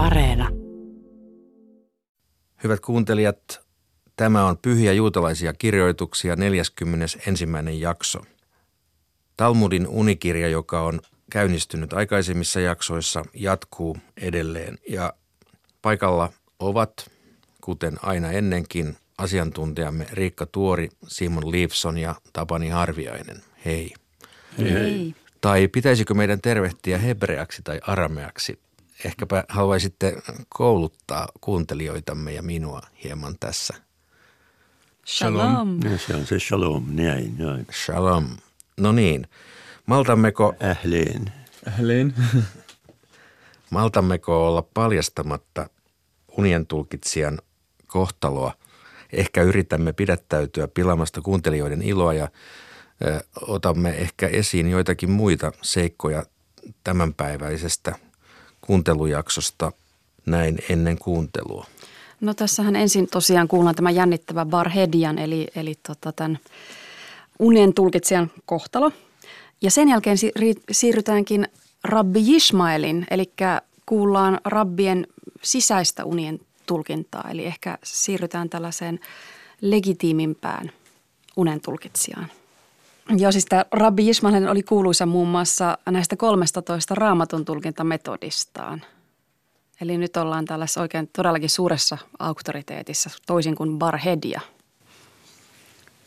Areena. Hyvät kuuntelijat, tämä on Pyhiä juutalaisia kirjoituksia 41. jakso. Talmudin unikirja, joka on käynnistynyt aikaisemmissa jaksoissa, jatkuu edelleen. Ja paikalla ovat, kuten aina ennenkin, asiantuntijamme Riikka Tuori, Simon Leifson ja Tapani Harviainen. Hei. Hei. Hei. Tai pitäisikö meidän tervehtiä hebreaksi tai arameaksi? Ehkäpä haluaisitte kouluttaa kuuntelijoitamme ja minua hieman tässä. Shalom. Se on se shalom, näin, näin. Shalom. No niin, maltammeko... Ähleen. Ähleen. maltammeko olla paljastamatta unien tulkitsijan kohtaloa? Ehkä yritämme pidättäytyä pilamasta kuuntelijoiden iloa ja ö, otamme ehkä esiin joitakin muita seikkoja tämänpäiväisestä kuuntelujaksosta näin ennen kuuntelua. No tässähän ensin tosiaan kuullaan tämä jännittävä Barhedian eli, eli tota tämän unien tulkitsijan kohtalo. Ja sen jälkeen siirrytäänkin Rabbi Ismailin, eli kuullaan rabbien sisäistä unien tulkintaa. Eli ehkä siirrytään tällaiseen legitiimimpään unen tulkitsijaan. Joo, siis tämä Rabbi Ismail oli kuuluisa muun muassa näistä 13 raamatun tulkintametodistaan. Eli nyt ollaan tällaisessa oikein todellakin suuressa auktoriteetissa, toisin kuin Barhedia.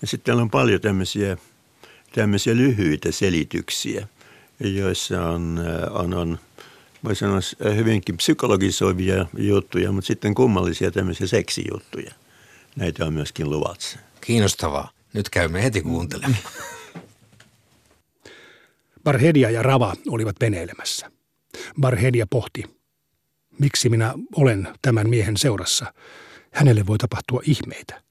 Ja sitten on paljon tämmöisiä, tämmöisiä lyhyitä selityksiä, joissa on, äh, on, on voi sanoa hyvinkin psykologisoivia juttuja, mutta sitten kummallisia tämmöisiä seksijuttuja. Näitä on myöskin luvatsa. Kiinnostavaa. Nyt käymme heti kuuntelemaan. Barhedia ja Rava olivat veneilemässä. Barhedia pohti, miksi minä olen tämän miehen seurassa. Hänelle voi tapahtua ihmeitä.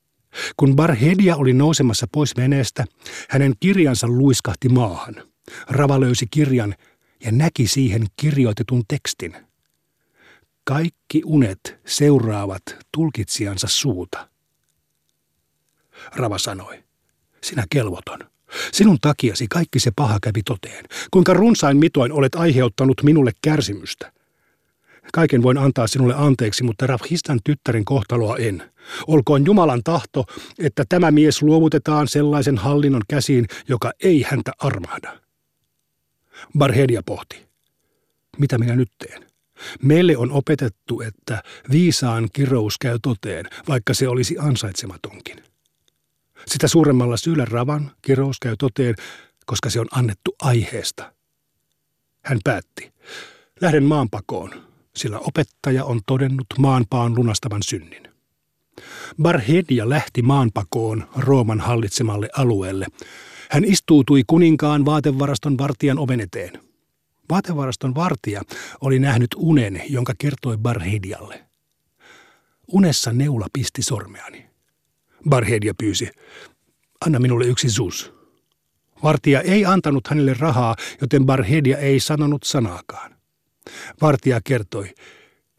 Kun Barhedia oli nousemassa pois veneestä, hänen kirjansa luiskahti maahan. Rava löysi kirjan ja näki siihen kirjoitetun tekstin. Kaikki unet seuraavat tulkitsijansa suuta. Rava sanoi, sinä kelvoton. Sinun takiasi kaikki se paha kävi toteen. Kuinka runsain mitoin olet aiheuttanut minulle kärsimystä. Kaiken voin antaa sinulle anteeksi, mutta Rafhistan tyttären kohtaloa en. Olkoon Jumalan tahto, että tämä mies luovutetaan sellaisen hallinnon käsiin, joka ei häntä armahda. Barhedia pohti. Mitä minä nyt teen? Meille on opetettu, että viisaan kirous käy toteen, vaikka se olisi ansaitsematonkin. Sitä suuremmalla syyllä ravan kirous käy toteen, koska se on annettu aiheesta. Hän päätti. Lähden maanpakoon, sillä opettaja on todennut maanpaan lunastavan synnin. Barhedia lähti maanpakoon Rooman hallitsemalle alueelle. Hän istuutui kuninkaan vaatevaraston vartijan oven eteen. Vaatevaraston vartija oli nähnyt unen, jonka kertoi Barhedialle. Unessa neula pisti sormeani. Barhedia pyysi, anna minulle yksi sus. Vartija ei antanut hänelle rahaa, joten Barhedia ei sanonut sanaakaan. Vartija kertoi,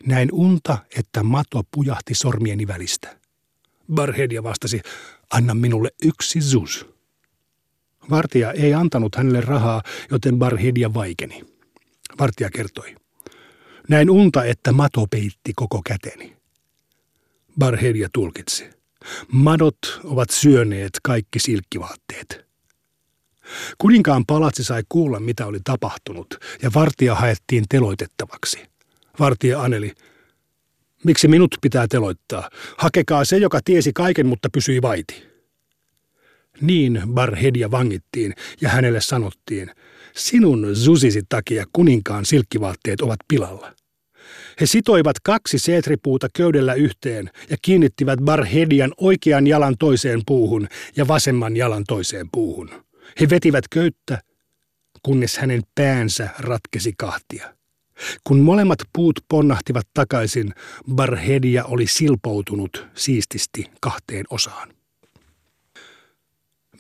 näin unta, että mato pujahti sormieni välistä. Barhedia vastasi, anna minulle yksi zus. Vartija ei antanut hänelle rahaa, joten Barhedia vaikeni. Vartija kertoi, näin unta, että mato peitti koko käteni. Barhedia tulkitsi. Madot ovat syöneet kaikki silkkivaatteet. Kuninkaan palatsi sai kuulla, mitä oli tapahtunut, ja vartija haettiin teloitettavaksi. Vartija aneli, miksi minut pitää teloittaa? Hakekaa se, joka tiesi kaiken, mutta pysyi vaiti. Niin Barhedia vangittiin, ja hänelle sanottiin, sinun zusisi takia kuninkaan silkkivaatteet ovat pilalla. He sitoivat kaksi seetripuuta köydellä yhteen ja kiinnittivät Barhedian oikean jalan toiseen puuhun ja vasemman jalan toiseen puuhun. He vetivät köyttä, kunnes hänen päänsä ratkesi kahtia. Kun molemmat puut ponnahtivat takaisin, Barhedia oli silpoutunut siististi kahteen osaan.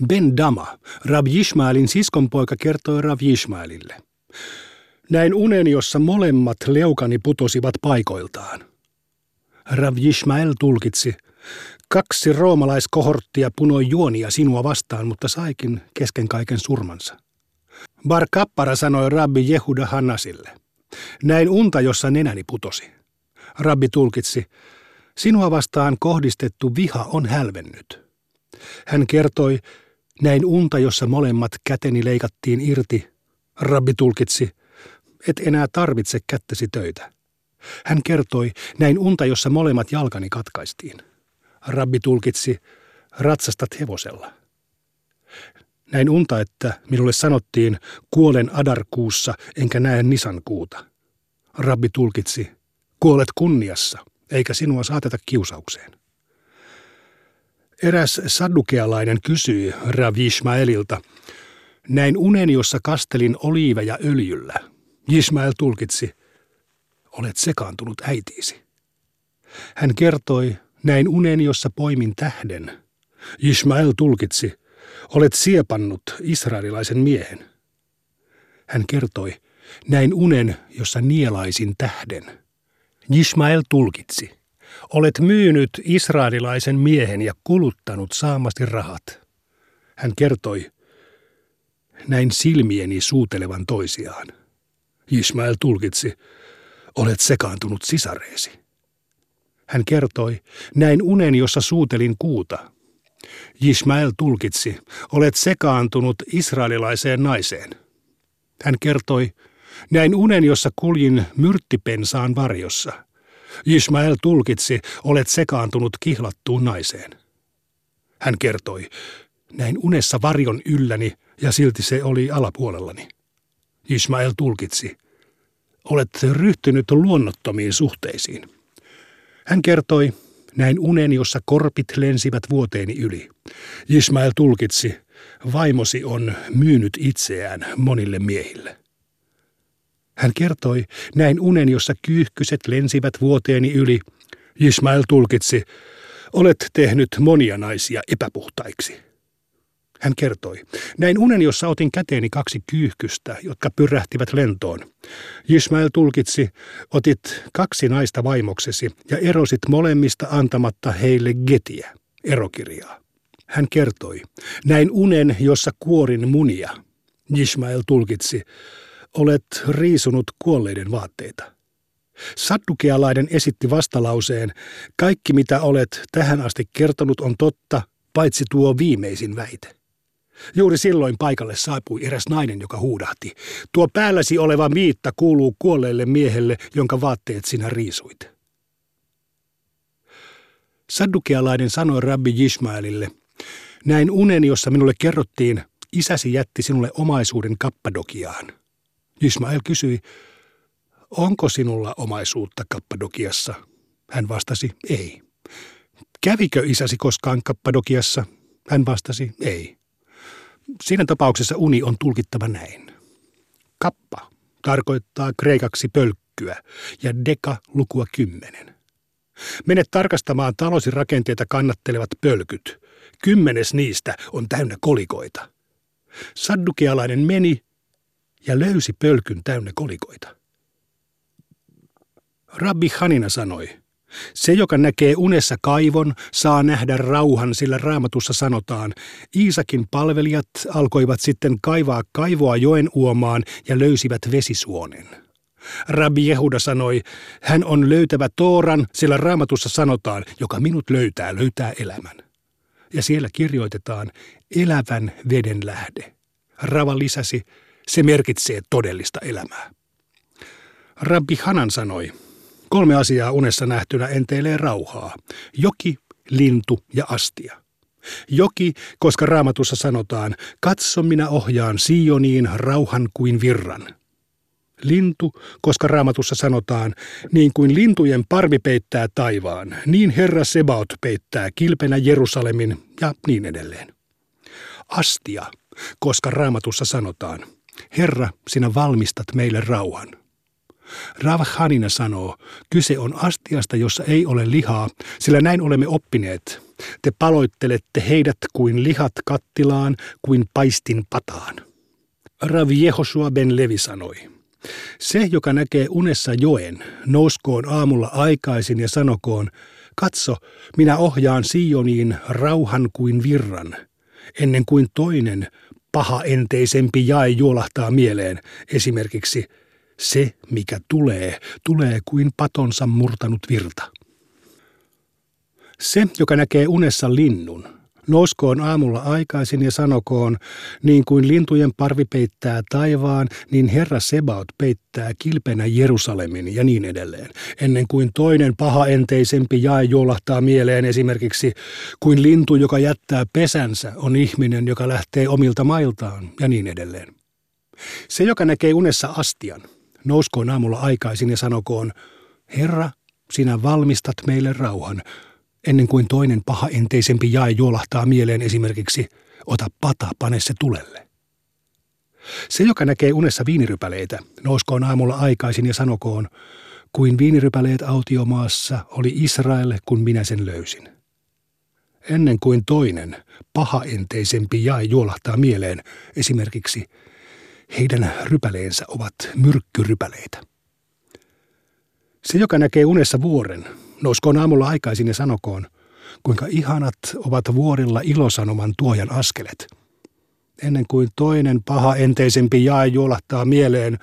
Ben Dama, Rav Yishmaelin siskonpoika, kertoi Rav Yishmaelille – näin unen, jossa molemmat leukani putosivat paikoiltaan. Rav Yishmael tulkitsi, kaksi roomalaiskohorttia punoi juonia sinua vastaan, mutta saikin kesken kaiken surmansa. Bar Kappara sanoi rabbi Jehuda Hannasille, näin unta, jossa nenäni putosi. Rabbi tulkitsi, sinua vastaan kohdistettu viha on hälvennyt. Hän kertoi, näin unta, jossa molemmat käteni leikattiin irti. Rabbi tulkitsi, et enää tarvitse kättäsi töitä. Hän kertoi, näin unta, jossa molemmat jalkani katkaistiin. Rabbi tulkitsi, ratsastat hevosella. Näin unta, että minulle sanottiin, kuolen adarkuussa enkä näe nisan kuuta. Rabbi tulkitsi, kuolet kunniassa, eikä sinua saateta kiusaukseen. Eräs saddukealainen kysyi Rav Ishmaelilta, näin unen, jossa kastelin oliiveja öljyllä. Ismael tulkitsi, olet sekaantunut äitiisi. Hän kertoi, näin unen, jossa poimin tähden. Ismael tulkitsi, olet siepannut israelilaisen miehen. Hän kertoi, näin unen, jossa nielaisin tähden. Ismael tulkitsi, olet myynyt israelilaisen miehen ja kuluttanut saamasti rahat. Hän kertoi, näin silmieni suutelevan toisiaan. Ismael tulkitsi, olet sekaantunut sisareesi. Hän kertoi, näin unen, jossa suutelin kuuta. Ismael tulkitsi, olet sekaantunut israelilaiseen naiseen. Hän kertoi, näin unen, jossa kuljin myrttipensaan varjossa. Ismael tulkitsi, olet sekaantunut kihlattuun naiseen. Hän kertoi, näin unessa varjon ylläni ja silti se oli alapuolellani. Ismael tulkitsi, olet ryhtynyt luonnottomiin suhteisiin. Hän kertoi, näin unen, jossa korpit lensivät vuoteeni yli. Ismael tulkitsi, vaimosi on myynyt itseään monille miehille. Hän kertoi, näin unen, jossa kyyhkyset lensivät vuoteeni yli. Ismael tulkitsi, olet tehnyt monia naisia epäpuhtaiksi. Hän kertoi, näin unen, jossa otin käteeni kaksi kyyhkystä, jotka pyrähtivät lentoon. Ismael tulkitsi, otit kaksi naista vaimoksesi ja erosit molemmista antamatta heille getiä, erokirjaa. Hän kertoi, näin unen, jossa kuorin munia. Ismael tulkitsi, olet riisunut kuolleiden vaatteita. Saddukealainen esitti vastalauseen, kaikki mitä olet tähän asti kertonut on totta, paitsi tuo viimeisin väite. Juuri silloin paikalle saapui eräs nainen, joka huudahti. Tuo päälläsi oleva miitta kuuluu kuolleelle miehelle, jonka vaatteet sinä riisuit. Saddukealainen sanoi rabbi Jismaelille, näin unen, jossa minulle kerrottiin, isäsi jätti sinulle omaisuuden Kappadokiaan. Ismael kysyi, onko sinulla omaisuutta Kappadokiassa? Hän vastasi, ei. Kävikö isäsi koskaan Kappadokiassa? Hän vastasi, ei. Siinä tapauksessa uni on tulkittava näin. Kappa tarkoittaa kreikaksi pölkkyä ja deka lukua kymmenen. Mene tarkastamaan talosi rakenteita kannattelevat pölkyt. Kymmenes niistä on täynnä kolikoita. Saddukealainen meni ja löysi pölkyn täynnä kolikoita. Rabbi Hanina sanoi, se, joka näkee unessa kaivon, saa nähdä rauhan, sillä raamatussa sanotaan, Iisakin palvelijat alkoivat sitten kaivaa kaivoa joen uomaan ja löysivät vesisuonen. Rabbi Jehuda sanoi, hän on löytävä Tooran, sillä raamatussa sanotaan, joka minut löytää, löytää elämän. Ja siellä kirjoitetaan, elävän veden lähde. Rava lisäsi, se merkitsee todellista elämää. Rabbi Hanan sanoi, kolme asiaa unessa nähtynä enteilee rauhaa. Joki, lintu ja astia. Joki, koska raamatussa sanotaan, katso minä ohjaan Sioniin rauhan kuin virran. Lintu, koska raamatussa sanotaan, niin kuin lintujen parvi peittää taivaan, niin Herra Sebaot peittää kilpenä Jerusalemin ja niin edelleen. Astia, koska raamatussa sanotaan, Herra, sinä valmistat meille rauhan. Rav Hanina sanoo, kyse on astiasta, jossa ei ole lihaa, sillä näin olemme oppineet. Te paloittelette heidät kuin lihat kattilaan, kuin paistin pataan. Rav Jehosua ben Levi sanoi, se, joka näkee unessa joen, nouskoon aamulla aikaisin ja sanokoon, katso, minä ohjaan Sioniin rauhan kuin virran, ennen kuin toinen, paha enteisempi jae juolahtaa mieleen, esimerkiksi Se, mikä tulee, tulee kuin patonsa murtanut virta. Se, joka näkee unessa linnun, Nouskoon aamulla aikaisin ja sanokoon, niin kuin lintujen parvi peittää taivaan, niin Herra Sebaot peittää kilpenä Jerusalemin ja niin edelleen. Ennen kuin toinen pahaenteisempi jae juolahtaa mieleen esimerkiksi, kuin lintu, joka jättää pesänsä, on ihminen, joka lähtee omilta mailtaan ja niin edelleen. Se, joka näkee unessa astian, nouskoon aamulla aikaisin ja sanokoon, Herra, sinä valmistat meille rauhan, ennen kuin toinen paha enteisempi jae juolahtaa mieleen esimerkiksi ota pata, pane se tulelle. Se, joka näkee unessa viinirypäleitä, nouskoon aamulla aikaisin ja sanokoon, kuin viinirypäleet autiomaassa oli Israel, kun minä sen löysin. Ennen kuin toinen, paha enteisempi jae juolahtaa mieleen, esimerkiksi heidän rypäleensä ovat myrkkyrypäleitä. Se, joka näkee unessa vuoren, Nouskoon aamulla aikaisin ja sanokoon, kuinka ihanat ovat vuorilla ilosanoman tuojan askelet. Ennen kuin toinen paha enteisempi jae juolahtaa mieleen,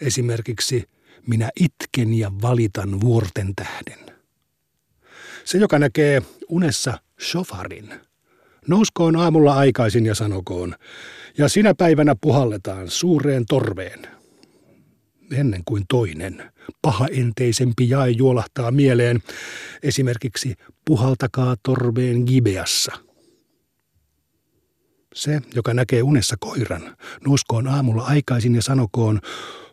esimerkiksi minä itken ja valitan vuorten tähden. Se, joka näkee unessa shofarin, nouskoon aamulla aikaisin ja sanokoon, ja sinä päivänä puhalletaan suureen torveen – ennen kuin toinen. Pahaenteisempi jae juolahtaa mieleen esimerkiksi puhaltakaa torveen Gibeassa. Se, joka näkee unessa koiran, nouskoon aamulla aikaisin ja sanokoon,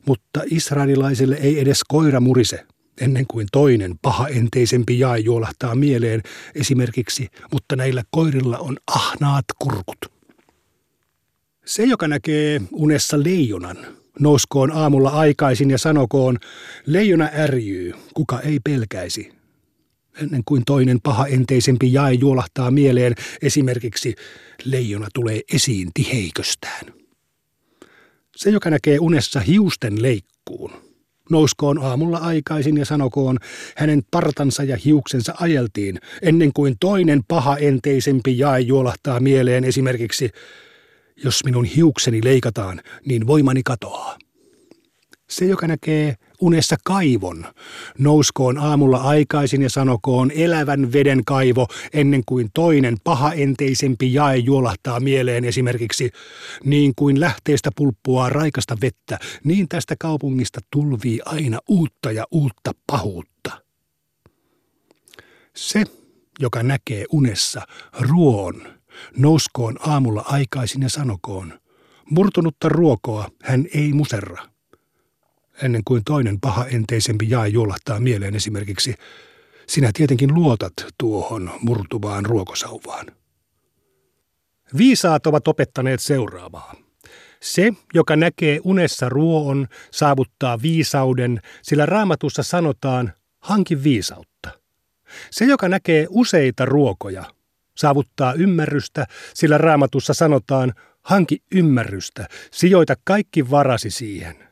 mutta israelilaisille ei edes koira murise, ennen kuin toinen pahaenteisempi jae juolahtaa mieleen esimerkiksi, mutta näillä koirilla on ahnaat kurkut. Se, joka näkee unessa leijonan, Nouskoon aamulla aikaisin ja sanokoon, leijona ärjyy, kuka ei pelkäisi. Ennen kuin toinen paha enteisempi jae juolahtaa mieleen, esimerkiksi leijona tulee esiin tiheiköstään. Se, joka näkee unessa hiusten leikkuun, nouskoon aamulla aikaisin ja sanokoon, hänen partansa ja hiuksensa ajeltiin, ennen kuin toinen paha enteisempi jae juolahtaa mieleen esimerkiksi jos minun hiukseni leikataan, niin voimani katoaa. Se, joka näkee unessa kaivon, nouskoon aamulla aikaisin ja sanokoon elävän veden kaivo ennen kuin toinen pahaenteisempi jae juolahtaa mieleen esimerkiksi niin kuin lähteestä pulppuaa raikasta vettä, niin tästä kaupungista tulvii aina uutta ja uutta pahuutta. Se, joka näkee unessa ruoon, Nouskoon aamulla aikaisin ja sanokoon, murtunutta ruokoa hän ei muserra. Ennen kuin toinen paha enteisempi jae juolahtaa mieleen esimerkiksi, sinä tietenkin luotat tuohon murtuvaan ruokosauvaan. Viisaat ovat opettaneet seuraavaa. Se, joka näkee unessa ruoon, saavuttaa viisauden, sillä raamatussa sanotaan, hanki viisautta. Se, joka näkee useita ruokoja, saavuttaa ymmärrystä, sillä raamatussa sanotaan, hanki ymmärrystä, sijoita kaikki varasi siihen.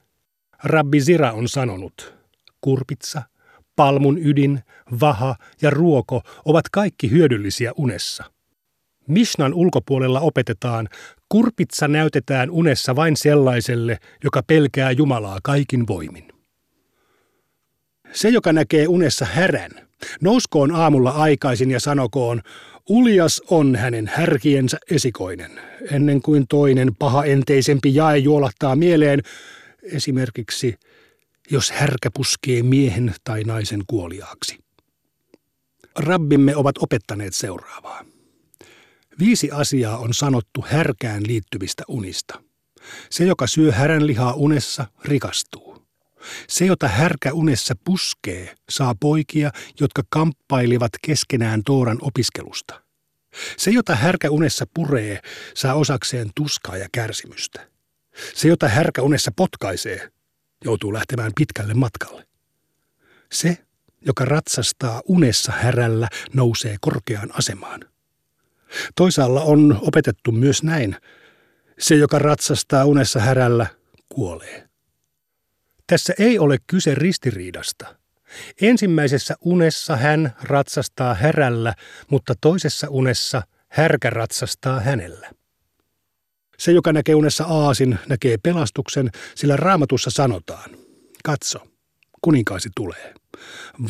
Rabbi Zira on sanonut, kurpitsa, palmun ydin, vaha ja ruoko ovat kaikki hyödyllisiä unessa. Mishnan ulkopuolella opetetaan, kurpitsa näytetään unessa vain sellaiselle, joka pelkää Jumalaa kaikin voimin. Se, joka näkee unessa härän, nouskoon aamulla aikaisin ja sanokoon, Uljas on hänen härkiensä esikoinen, ennen kuin toinen paha enteisempi jae juolahtaa mieleen, esimerkiksi jos härkä puskee miehen tai naisen kuoliaaksi. Rabbimme ovat opettaneet seuraavaa. Viisi asiaa on sanottu härkään liittyvistä unista. Se, joka syö häränlihaa unessa, rikastuu. Se, jota härkä unessa puskee, saa poikia, jotka kamppailivat keskenään Tooran opiskelusta. Se, jota härkä unessa puree, saa osakseen tuskaa ja kärsimystä. Se, jota härkä unessa potkaisee, joutuu lähtemään pitkälle matkalle. Se, joka ratsastaa unessa härällä, nousee korkeaan asemaan. Toisaalla on opetettu myös näin. Se, joka ratsastaa unessa härällä, kuolee. Tässä ei ole kyse ristiriidasta. Ensimmäisessä unessa hän ratsastaa härällä, mutta toisessa unessa härkä ratsastaa hänellä. Se, joka näkee unessa aasin, näkee pelastuksen, sillä raamatussa sanotaan. Katso, kuninkaasi tulee.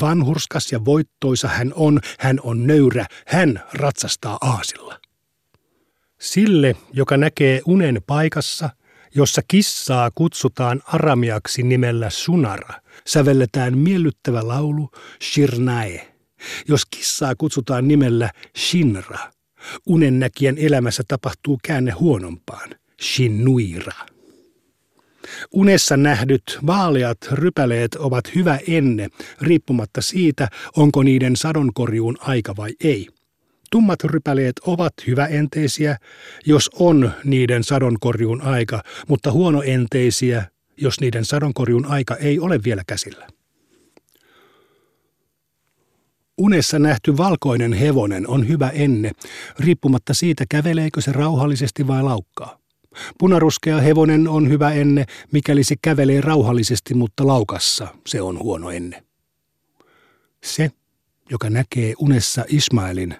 Vanhurskas ja voittoisa hän on, hän on nöyrä, hän ratsastaa aasilla. Sille, joka näkee unen paikassa, jossa kissaa kutsutaan aramiaksi nimellä Sunara, sävelletään miellyttävä laulu Shirnae. Jos kissaa kutsutaan nimellä Shinra, unennäkijän elämässä tapahtuu käänne huonompaan, Shinnuira. Unessa nähdyt vaaleat rypäleet ovat hyvä enne, riippumatta siitä, onko niiden sadonkorjuun aika vai ei. Tummat rypäleet ovat hyväenteisiä, jos on niiden sadonkorjuun aika, mutta huonoenteisiä, jos niiden sadonkorjuun aika ei ole vielä käsillä. Unessa nähty valkoinen hevonen on hyvä enne, riippumatta siitä käveleekö se rauhallisesti vai laukkaa. Punaruskea hevonen on hyvä enne, mikäli se kävelee rauhallisesti, mutta laukassa se on huono enne. Se, joka näkee unessa Ismailin,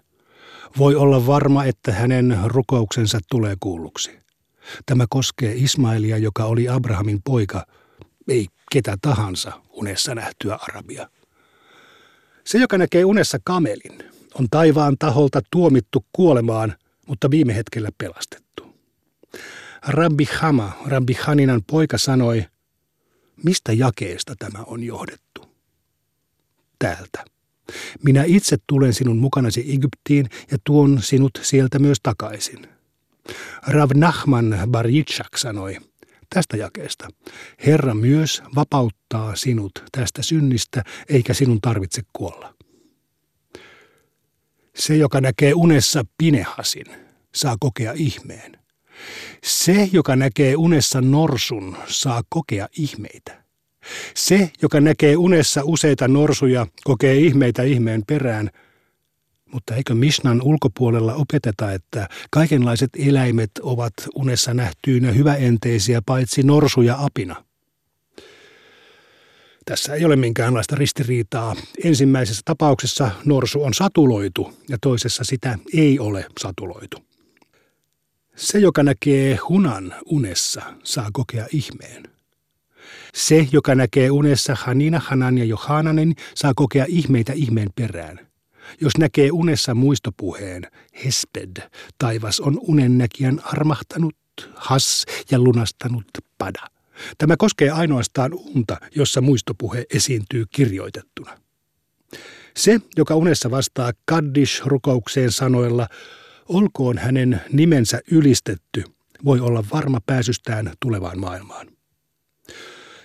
voi olla varma, että hänen rukouksensa tulee kuulluksi. Tämä koskee Ismailia, joka oli Abrahamin poika, ei ketä tahansa unessa nähtyä Arabia. Se, joka näkee unessa kamelin, on taivaan taholta tuomittu kuolemaan, mutta viime hetkellä pelastettu. Rabbi Hama, Rabbi Haninan poika, sanoi, mistä jakeesta tämä on johdettu? Täältä. Minä itse tulen sinun mukanasi Egyptiin ja tuon sinut sieltä myös takaisin. Rav Nachman Bar Yitzhak sanoi tästä jakeesta, Herra myös vapauttaa sinut tästä synnistä, eikä sinun tarvitse kuolla. Se, joka näkee unessa Pinehasin, saa kokea ihmeen. Se, joka näkee unessa norsun, saa kokea ihmeitä. Se, joka näkee unessa useita norsuja, kokee ihmeitä ihmeen perään. Mutta eikö Mishnan ulkopuolella opeteta, että kaikenlaiset eläimet ovat unessa nähtyinä hyväenteisiä paitsi norsu ja apina? Tässä ei ole minkäänlaista ristiriitaa. Ensimmäisessä tapauksessa norsu on satuloitu ja toisessa sitä ei ole satuloitu. Se, joka näkee hunan unessa, saa kokea ihmeen. Se, joka näkee unessa Hanina, Hanan ja Johananen, saa kokea ihmeitä ihmeen perään. Jos näkee unessa muistopuheen, Hesped, taivas on unennäkijän armahtanut, has ja lunastanut pada. Tämä koskee ainoastaan unta, jossa muistopuhe esiintyy kirjoitettuna. Se, joka unessa vastaa Kaddish-rukoukseen sanoilla, olkoon hänen nimensä ylistetty, voi olla varma pääsystään tulevaan maailmaan.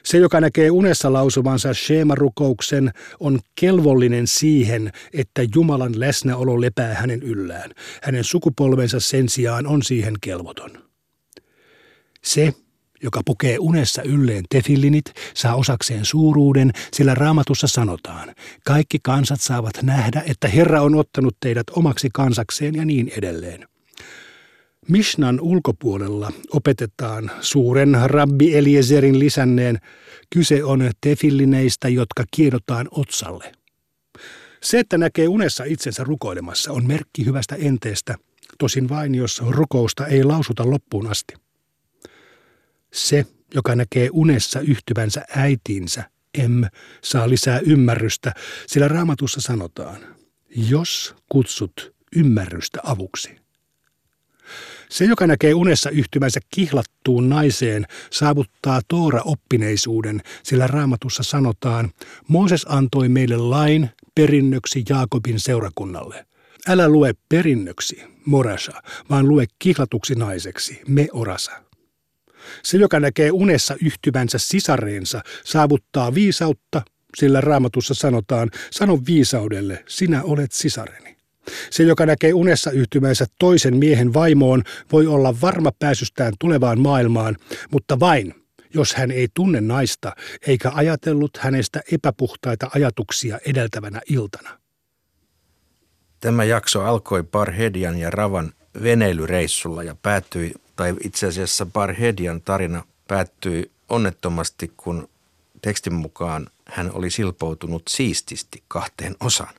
Se, joka näkee unessa lausumansa Shema-rukouksen, on kelvollinen siihen, että Jumalan läsnäolo lepää hänen yllään. Hänen sukupolvensa sen sijaan on siihen kelvoton. Se, joka pukee unessa ylleen tefillinit, saa osakseen suuruuden, sillä raamatussa sanotaan, kaikki kansat saavat nähdä, että Herra on ottanut teidät omaksi kansakseen ja niin edelleen. Mishnan ulkopuolella opetetaan suuren rabbi Eliezerin lisänneen, kyse on tefillineistä, jotka kiedotaan otsalle. Se, että näkee unessa itsensä rukoilemassa, on merkki hyvästä enteestä, tosin vain jos rukousta ei lausuta loppuun asti. Se, joka näkee unessa yhtyvänsä äitiinsä, em, saa lisää ymmärrystä, sillä raamatussa sanotaan, jos kutsut ymmärrystä avuksi. Se, joka näkee unessa yhtymänsä kihlattuun naiseen, saavuttaa Toora-oppineisuuden, sillä raamatussa sanotaan, Mooses antoi meille lain perinnöksi Jaakobin seurakunnalle. Älä lue perinnöksi, morasa, vaan lue kihlatuksi naiseksi, me orasa. Se, joka näkee unessa yhtyvänsä sisareensa, saavuttaa viisautta, sillä raamatussa sanotaan, sano viisaudelle, sinä olet sisareni. Se, joka näkee unessa yhtymänsä toisen miehen vaimoon, voi olla varma pääsystään tulevaan maailmaan, mutta vain, jos hän ei tunne naista eikä ajatellut hänestä epäpuhtaita ajatuksia edeltävänä iltana. Tämä jakso alkoi Parhedian ja Ravan veneilyreissulla ja päättyi tai itse asiassa Barhedian tarina päättyi onnettomasti, kun tekstin mukaan hän oli silpoutunut siististi kahteen osaan.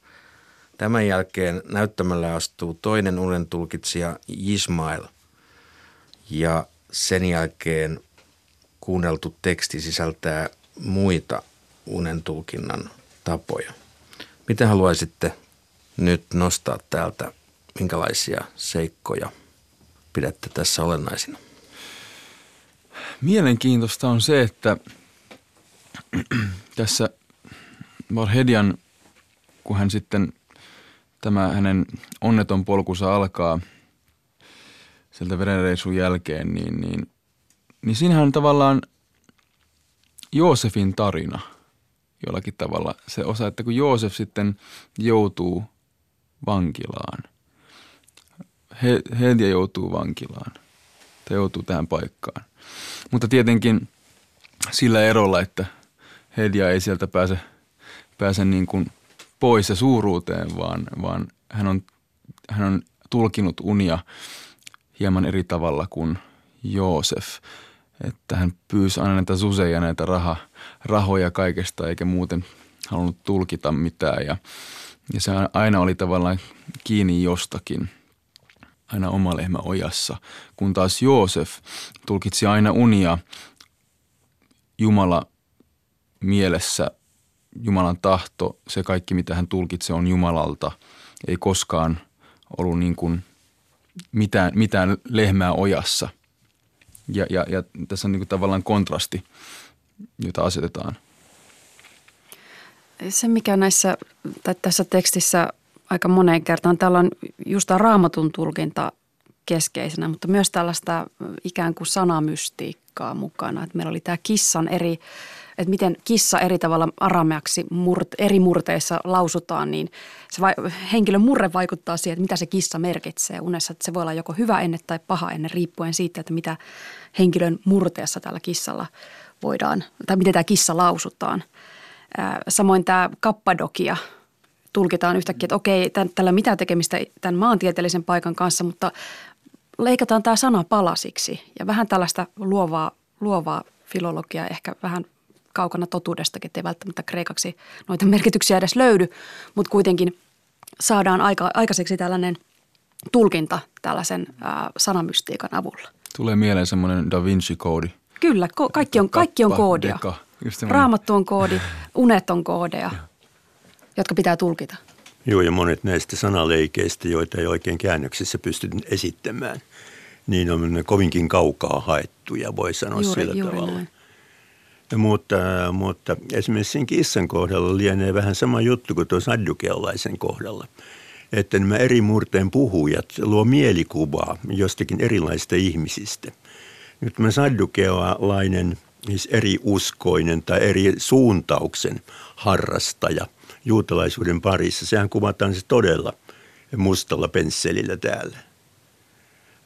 Tämän jälkeen näyttämällä astuu toinen unen tulkitsija Ismail ja sen jälkeen kuunneltu teksti sisältää muita unen tulkinnan tapoja. Miten haluaisitte nyt nostaa täältä, minkälaisia seikkoja pidätte tässä olennaisina? Mielenkiintoista on se, että tässä Varhedian, kun hän sitten tämä hänen onneton polkunsa alkaa sieltä verenreisun jälkeen, niin, niin, niin siinähän on tavallaan Joosefin tarina jollakin tavalla. Se osa, että kun Joosef sitten joutuu vankilaan, he, Hedia joutuu vankilaan tai joutuu tähän paikkaan. Mutta tietenkin sillä erolla, että Hedia ei sieltä pääse, pääse niin kuin pois ja suuruuteen, vaan, vaan hän, on, hän on tulkinut unia hieman eri tavalla kuin Joosef. Että hän pyysi aina näitä suseja, näitä raha, rahoja kaikesta eikä muuten halunnut tulkita mitään. Ja, ja se aina oli tavallaan kiinni jostakin, aina oma lehmä ojassa. Kun taas Joosef tulkitsi aina unia Jumala mielessä, Jumalan tahto, se kaikki mitä hän tulkitsee on Jumalalta. Ei koskaan ollut niin kuin mitään, mitään lehmää ojassa. Ja, ja, ja tässä on niin kuin tavallaan kontrasti, jota asetetaan. Se, mikä näissä, tai tässä tekstissä aika moneen kertaan, täällä on just tämä raamatun tulkinta keskeisenä, mutta myös tällaista ikään kuin sanamystiikkaa mukana. Että meillä oli tämä kissan eri että miten kissa eri tavalla arameaksi murt, eri murteissa lausutaan, niin se vai, henkilön murre vaikuttaa siihen, että mitä se kissa merkitsee unessa. Että se voi olla joko hyvä enne tai paha ennen riippuen siitä, että mitä henkilön murteessa tällä kissalla voidaan, tai miten tämä kissa lausutaan. Samoin tämä kappadokia tulkitaan yhtäkkiä, että okei, tämän, tällä mitä tekemistä tämän maantieteellisen paikan kanssa, mutta leikataan tämä sana palasiksi ja vähän tällaista luovaa, luovaa filologiaa, ehkä vähän kaukana totuudestakin, ettei välttämättä kreikaksi noita merkityksiä edes löydy, mutta kuitenkin saadaan aika, aikaiseksi tällainen tulkinta tällaisen ää, sanamystiikan avulla. Tulee mieleen semmoinen Da Vinci-koodi. Kyllä, ko- kaikki on, kaikki on koodia. Deka, Raamattu on koodi, unet on koodeja, jotka pitää tulkita. Joo, ja monet näistä sanaleikeistä, joita ei oikein käännöksessä pysty esittämään, niin on kovinkin kaukaa haettuja, voi sanoa juuri, sillä juuri tavalla. Näin. Mutta, mutta esimerkiksi sen kissan kohdalla lienee vähän sama juttu kuin tuon saddukeolaisen kohdalla. Että nämä eri murteen puhujat luo mielikuvaa jostakin erilaisista ihmisistä. Nyt tämä saddukeolainen, siis eri uskoinen tai eri suuntauksen harrastaja juutalaisuuden parissa, sehän kuvataan se todella mustalla pensselillä täällä.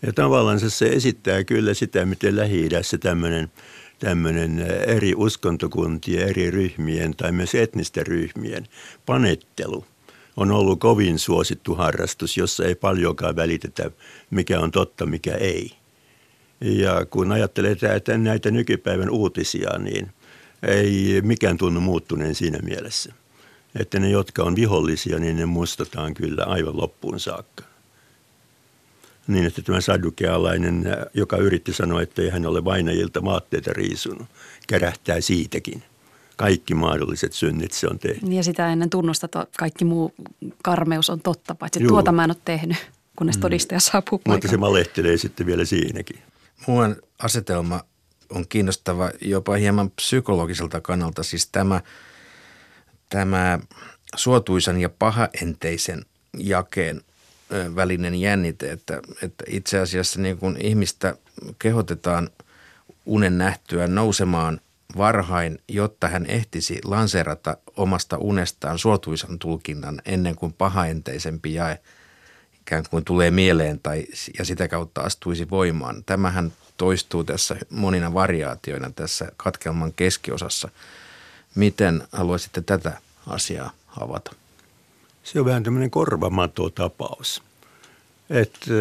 Ja tavallaan se esittää kyllä sitä, miten Lähi-idässä tämmöinen – tämmöinen eri uskontokuntien, eri ryhmien tai myös etnisten ryhmien panettelu on ollut kovin suosittu harrastus, jossa ei paljonkaan välitetä, mikä on totta, mikä ei. Ja kun ajattelee näitä nykypäivän uutisia, niin ei mikään tunnu muuttuneen siinä mielessä. Että ne, jotka on vihollisia, niin ne muistetaan kyllä aivan loppuun saakka niin, että tämä sadukealainen, joka yritti sanoa, että ei hän ole vainajilta maatteita riisunut, kärähtää siitäkin. Kaikki mahdolliset synnit se on tehnyt. Ja sitä ennen tunnusta, että kaikki muu karmeus on totta, paitsi Juu. tuota mä en ole tehnyt, kunnes mm. todistaja saapuu paikalle. Mutta se valehtelee sitten vielä siinäkin. Muun asetelma on kiinnostava jopa hieman psykologiselta kannalta. Siis tämä, tämä suotuisan ja pahaenteisen jakeen välinen jännite, että, että itse asiassa niin kuin ihmistä kehotetaan unen nähtyä nousemaan varhain, jotta hän ehtisi lanserata omasta unestaan suotuisan tulkinnan ennen kuin pahaenteisempi jae ikään kuin tulee mieleen tai, ja sitä kautta astuisi voimaan. Tämähän toistuu tässä monina variaatioina tässä katkelman keskiosassa. Miten haluaisitte tätä asiaa avata? Se on vähän tämmöinen korvamato-tapaus. Että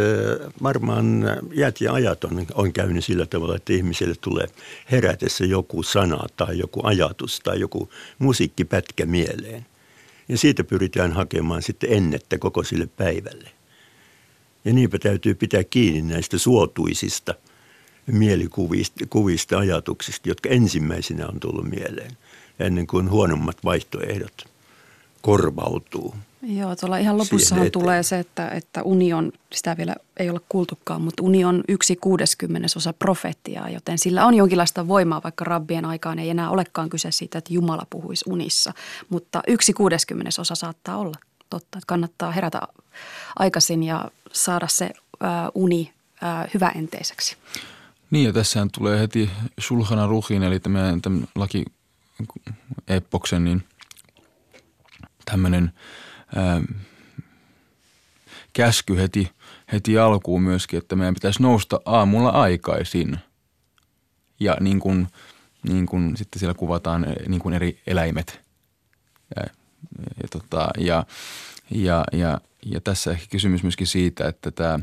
varmaan jäät ja ajat on, on käynyt sillä tavalla, että ihmiselle tulee herätessä joku sana tai joku ajatus tai joku musiikkipätkä mieleen. Ja siitä pyritään hakemaan sitten ennettä koko sille päivälle. Ja niinpä täytyy pitää kiinni näistä suotuisista mielikuvista kuvista, ajatuksista, jotka ensimmäisenä on tullut mieleen, ennen kuin huonommat vaihtoehdot korvautuu. Joo, tuolla ihan lopussahan tulee se, että, että union, sitä vielä ei ole kuultukaan, mutta union yksi kuudeskymmenesosa profetiaa, joten sillä on jonkinlaista voimaa, vaikka rabbien aikaan ei enää olekaan kyse siitä, että Jumala puhuisi unissa. Mutta yksi kuudeskymmenesosa saattaa olla totta, että kannattaa herätä aikaisin ja saada se ää, uni ää, hyväenteiseksi. Niin ja tässähän tulee heti sulhana ruhin, eli tämän, tämän laki epoksen, niin tämmöinen käsky heti, heti alkuun myöskin, että meidän pitäisi nousta aamulla aikaisin. Ja niin kuin, niin kuin sitten siellä kuvataan niin kuin eri eläimet. Ja, ja, tota, ja, ja, ja, ja tässä ehkä kysymys myöskin siitä, että tämä,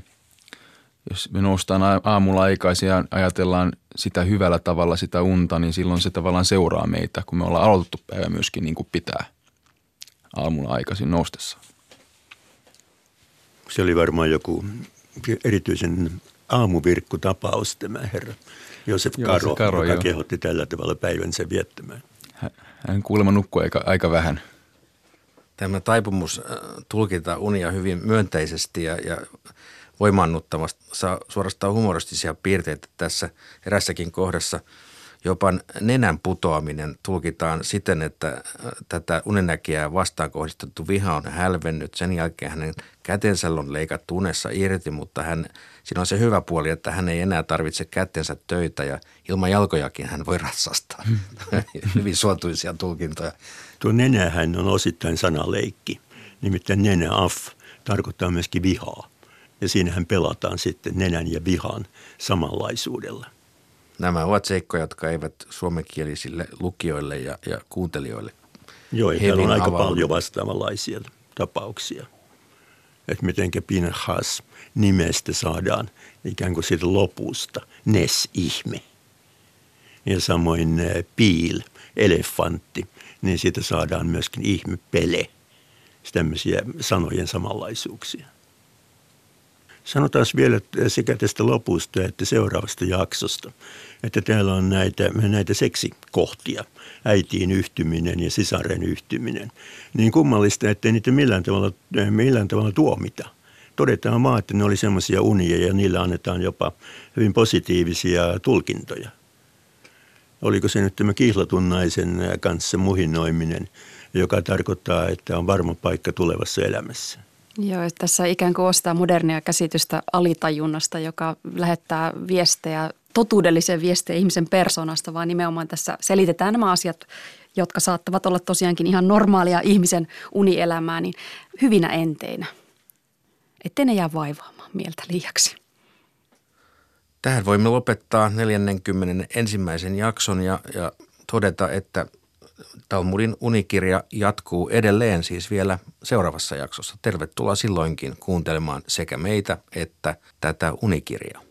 jos me noustaan aamulla aikaisin ja ajatellaan sitä hyvällä tavalla sitä unta, niin silloin se tavallaan seuraa meitä, kun me ollaan aloitettu päivä myöskin niin kuin pitää aamulla aikaisin noustessa. Se oli varmaan joku erityisen aamuvirkkutapaus tämä herra Josef Karo, joo, Karo joka joo. kehotti tällä tavalla päivänsä viettämään. Hän kuulemma nukkui aika, aika vähän. Tämä taipumus äh, tulkita unia hyvin myönteisesti ja, ja voimannuttamasta saa suorastaan humoristisia piirteitä tässä erässäkin kohdassa – Jopa nenän putoaminen tulkitaan siten, että äh, tätä unennäkijää vastaan kohdistettu viha on hälvennyt. Sen jälkeen hänen kätensä on leikattu unessa irti, mutta hän, siinä on se hyvä puoli, että hän ei enää tarvitse kätensä töitä ja ilman jalkojakin hän voi ratsastaa. Hmm. Hyvin suotuisia tulkintoja. Tuo nenähän on osittain sanaleikki. Nimittäin nenä af tarkoittaa myöskin vihaa. Ja siinähän pelataan sitten nenän ja vihan samanlaisuudella. Nämä ovat seikkoja, jotka eivät suomenkielisille lukijoille ja, ja kuuntelijoille Joo, täällä on aika avaudu. paljon vastaavanlaisia tapauksia. Että miten Pinhas nimestä saadaan ikään kuin siitä lopusta Nes-ihme. Ja samoin eh, Piil, elefantti, niin siitä saadaan myöskin ihme, pele. Tämmöisiä sanojen samanlaisuuksia. Sanotaan vielä sekä tästä lopusta että seuraavasta jaksosta, että täällä on näitä, näitä seksikohtia, äitiin yhtyminen ja sisaren yhtyminen. Niin kummallista, ettei niitä millään tavalla, millään tavalla tuomita. Todetaan vaan, että ne oli semmoisia unia ja niillä annetaan jopa hyvin positiivisia tulkintoja. Oliko se nyt tämä kihlatun naisen kanssa muhinoiminen, joka tarkoittaa, että on varma paikka tulevassa elämässä? Joo, tässä ikään kuin ostaa modernia käsitystä alitajunnasta, joka lähettää viestejä, totuudellisen viestejä ihmisen persoonasta, vaan nimenomaan tässä selitetään nämä asiat, jotka saattavat olla tosiaankin ihan normaalia ihmisen unielämää, niin hyvinä enteinä. Ettei ne jää vaivaamaan mieltä liiaksi. Tähän voimme lopettaa 40 ensimmäisen jakson ja, ja todeta, että Talmudin unikirja jatkuu edelleen siis vielä seuraavassa jaksossa. Tervetuloa silloinkin kuuntelemaan sekä meitä että tätä unikirjaa.